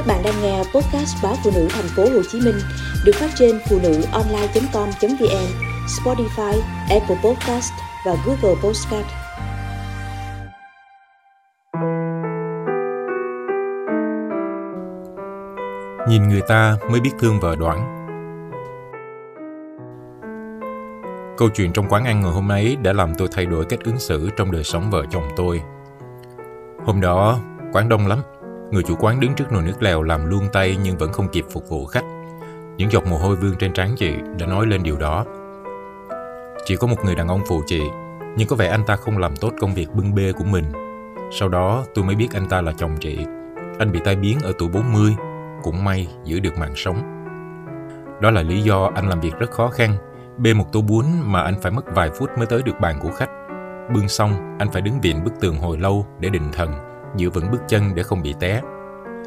Các bạn đang nghe podcast báo phụ nữ thành phố Hồ Chí Minh được phát trên phụ nữ online.com.vn, Spotify, Apple Podcast và Google Podcast. Nhìn người ta mới biết thương vợ đoản. Câu chuyện trong quán ăn ngày hôm ấy đã làm tôi thay đổi cách ứng xử trong đời sống vợ chồng tôi. Hôm đó, quán đông lắm. Người chủ quán đứng trước nồi nước lèo làm luôn tay nhưng vẫn không kịp phục vụ khách. Những giọt mồ hôi vương trên trán chị đã nói lên điều đó. Chỉ có một người đàn ông phụ chị, nhưng có vẻ anh ta không làm tốt công việc bưng bê của mình. Sau đó tôi mới biết anh ta là chồng chị. Anh bị tai biến ở tuổi 40, cũng may giữ được mạng sống. Đó là lý do anh làm việc rất khó khăn Bê một tô bún mà anh phải mất vài phút mới tới được bàn của khách. Bưng xong, anh phải đứng viện bức tường hồi lâu để định thần, giữ vững bước chân để không bị té.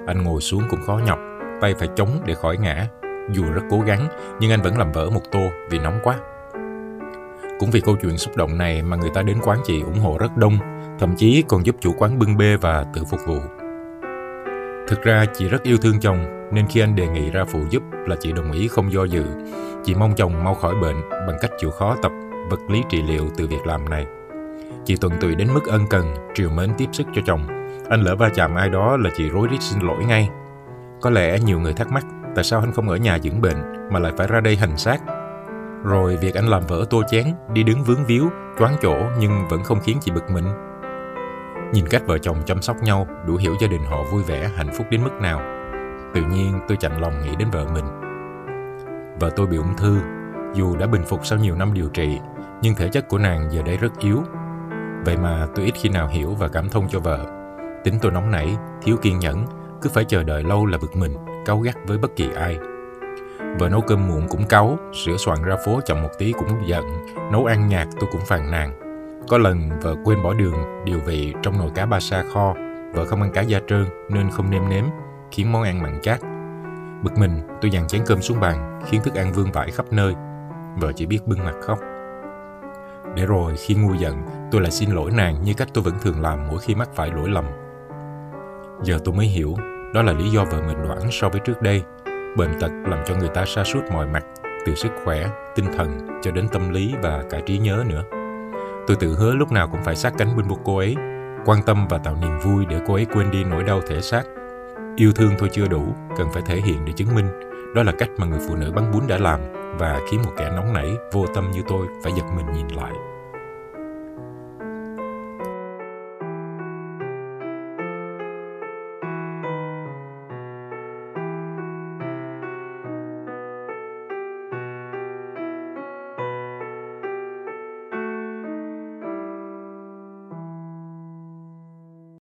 Anh ngồi xuống cũng khó nhọc, tay phải chống để khỏi ngã. Dù rất cố gắng, nhưng anh vẫn làm vỡ một tô vì nóng quá. Cũng vì câu chuyện xúc động này mà người ta đến quán chị ủng hộ rất đông, thậm chí còn giúp chủ quán bưng bê và tự phục vụ. Thực ra chị rất yêu thương chồng, nên khi anh đề nghị ra phụ giúp là chị đồng ý không do dự. Chị mong chồng mau khỏi bệnh bằng cách chịu khó tập vật lý trị liệu từ việc làm này. Chị tuần tụy đến mức ân cần, triều mến tiếp sức cho chồng. Anh lỡ va chạm ai đó là chị rối rít xin lỗi ngay. Có lẽ nhiều người thắc mắc tại sao anh không ở nhà dưỡng bệnh mà lại phải ra đây hành xác. Rồi việc anh làm vỡ tô chén, đi đứng vướng víu, choáng chỗ nhưng vẫn không khiến chị bực mình. Nhìn cách vợ chồng chăm sóc nhau, đủ hiểu gia đình họ vui vẻ, hạnh phúc đến mức nào. Tự nhiên tôi chạnh lòng nghĩ đến vợ mình. Vợ tôi bị ung thư, dù đã bình phục sau nhiều năm điều trị, nhưng thể chất của nàng giờ đây rất yếu. Vậy mà tôi ít khi nào hiểu và cảm thông cho vợ. Tính tôi nóng nảy, thiếu kiên nhẫn, cứ phải chờ đợi lâu là bực mình, cáu gắt với bất kỳ ai. Vợ nấu cơm muộn cũng cáu, sửa soạn ra phố chậm một tí cũng giận, nấu ăn nhạt tôi cũng phàn nàn. Có lần vợ quên bỏ đường, điều vị trong nồi cá ba sa kho, vợ không ăn cá da trơn nên không nêm nếm, khiến món ăn mặn chát. Bực mình, tôi dàn chén cơm xuống bàn, khiến thức ăn vương vãi khắp nơi. Vợ chỉ biết bưng mặt khóc. Để rồi khi ngu giận, tôi lại xin lỗi nàng như cách tôi vẫn thường làm mỗi khi mắc phải lỗi lầm. Giờ tôi mới hiểu, đó là lý do vợ mình đoản so với trước đây. Bệnh tật làm cho người ta sa sút mọi mặt, từ sức khỏe, tinh thần cho đến tâm lý và cả trí nhớ nữa. Tôi tự hứa lúc nào cũng phải sát cánh bên một cô ấy, quan tâm và tạo niềm vui để cô ấy quên đi nỗi đau thể xác. Yêu thương thôi chưa đủ, cần phải thể hiện để chứng minh. Đó là cách mà người phụ nữ bắn bún đã làm và khiến một kẻ nóng nảy, vô tâm như tôi phải giật mình nhìn lại.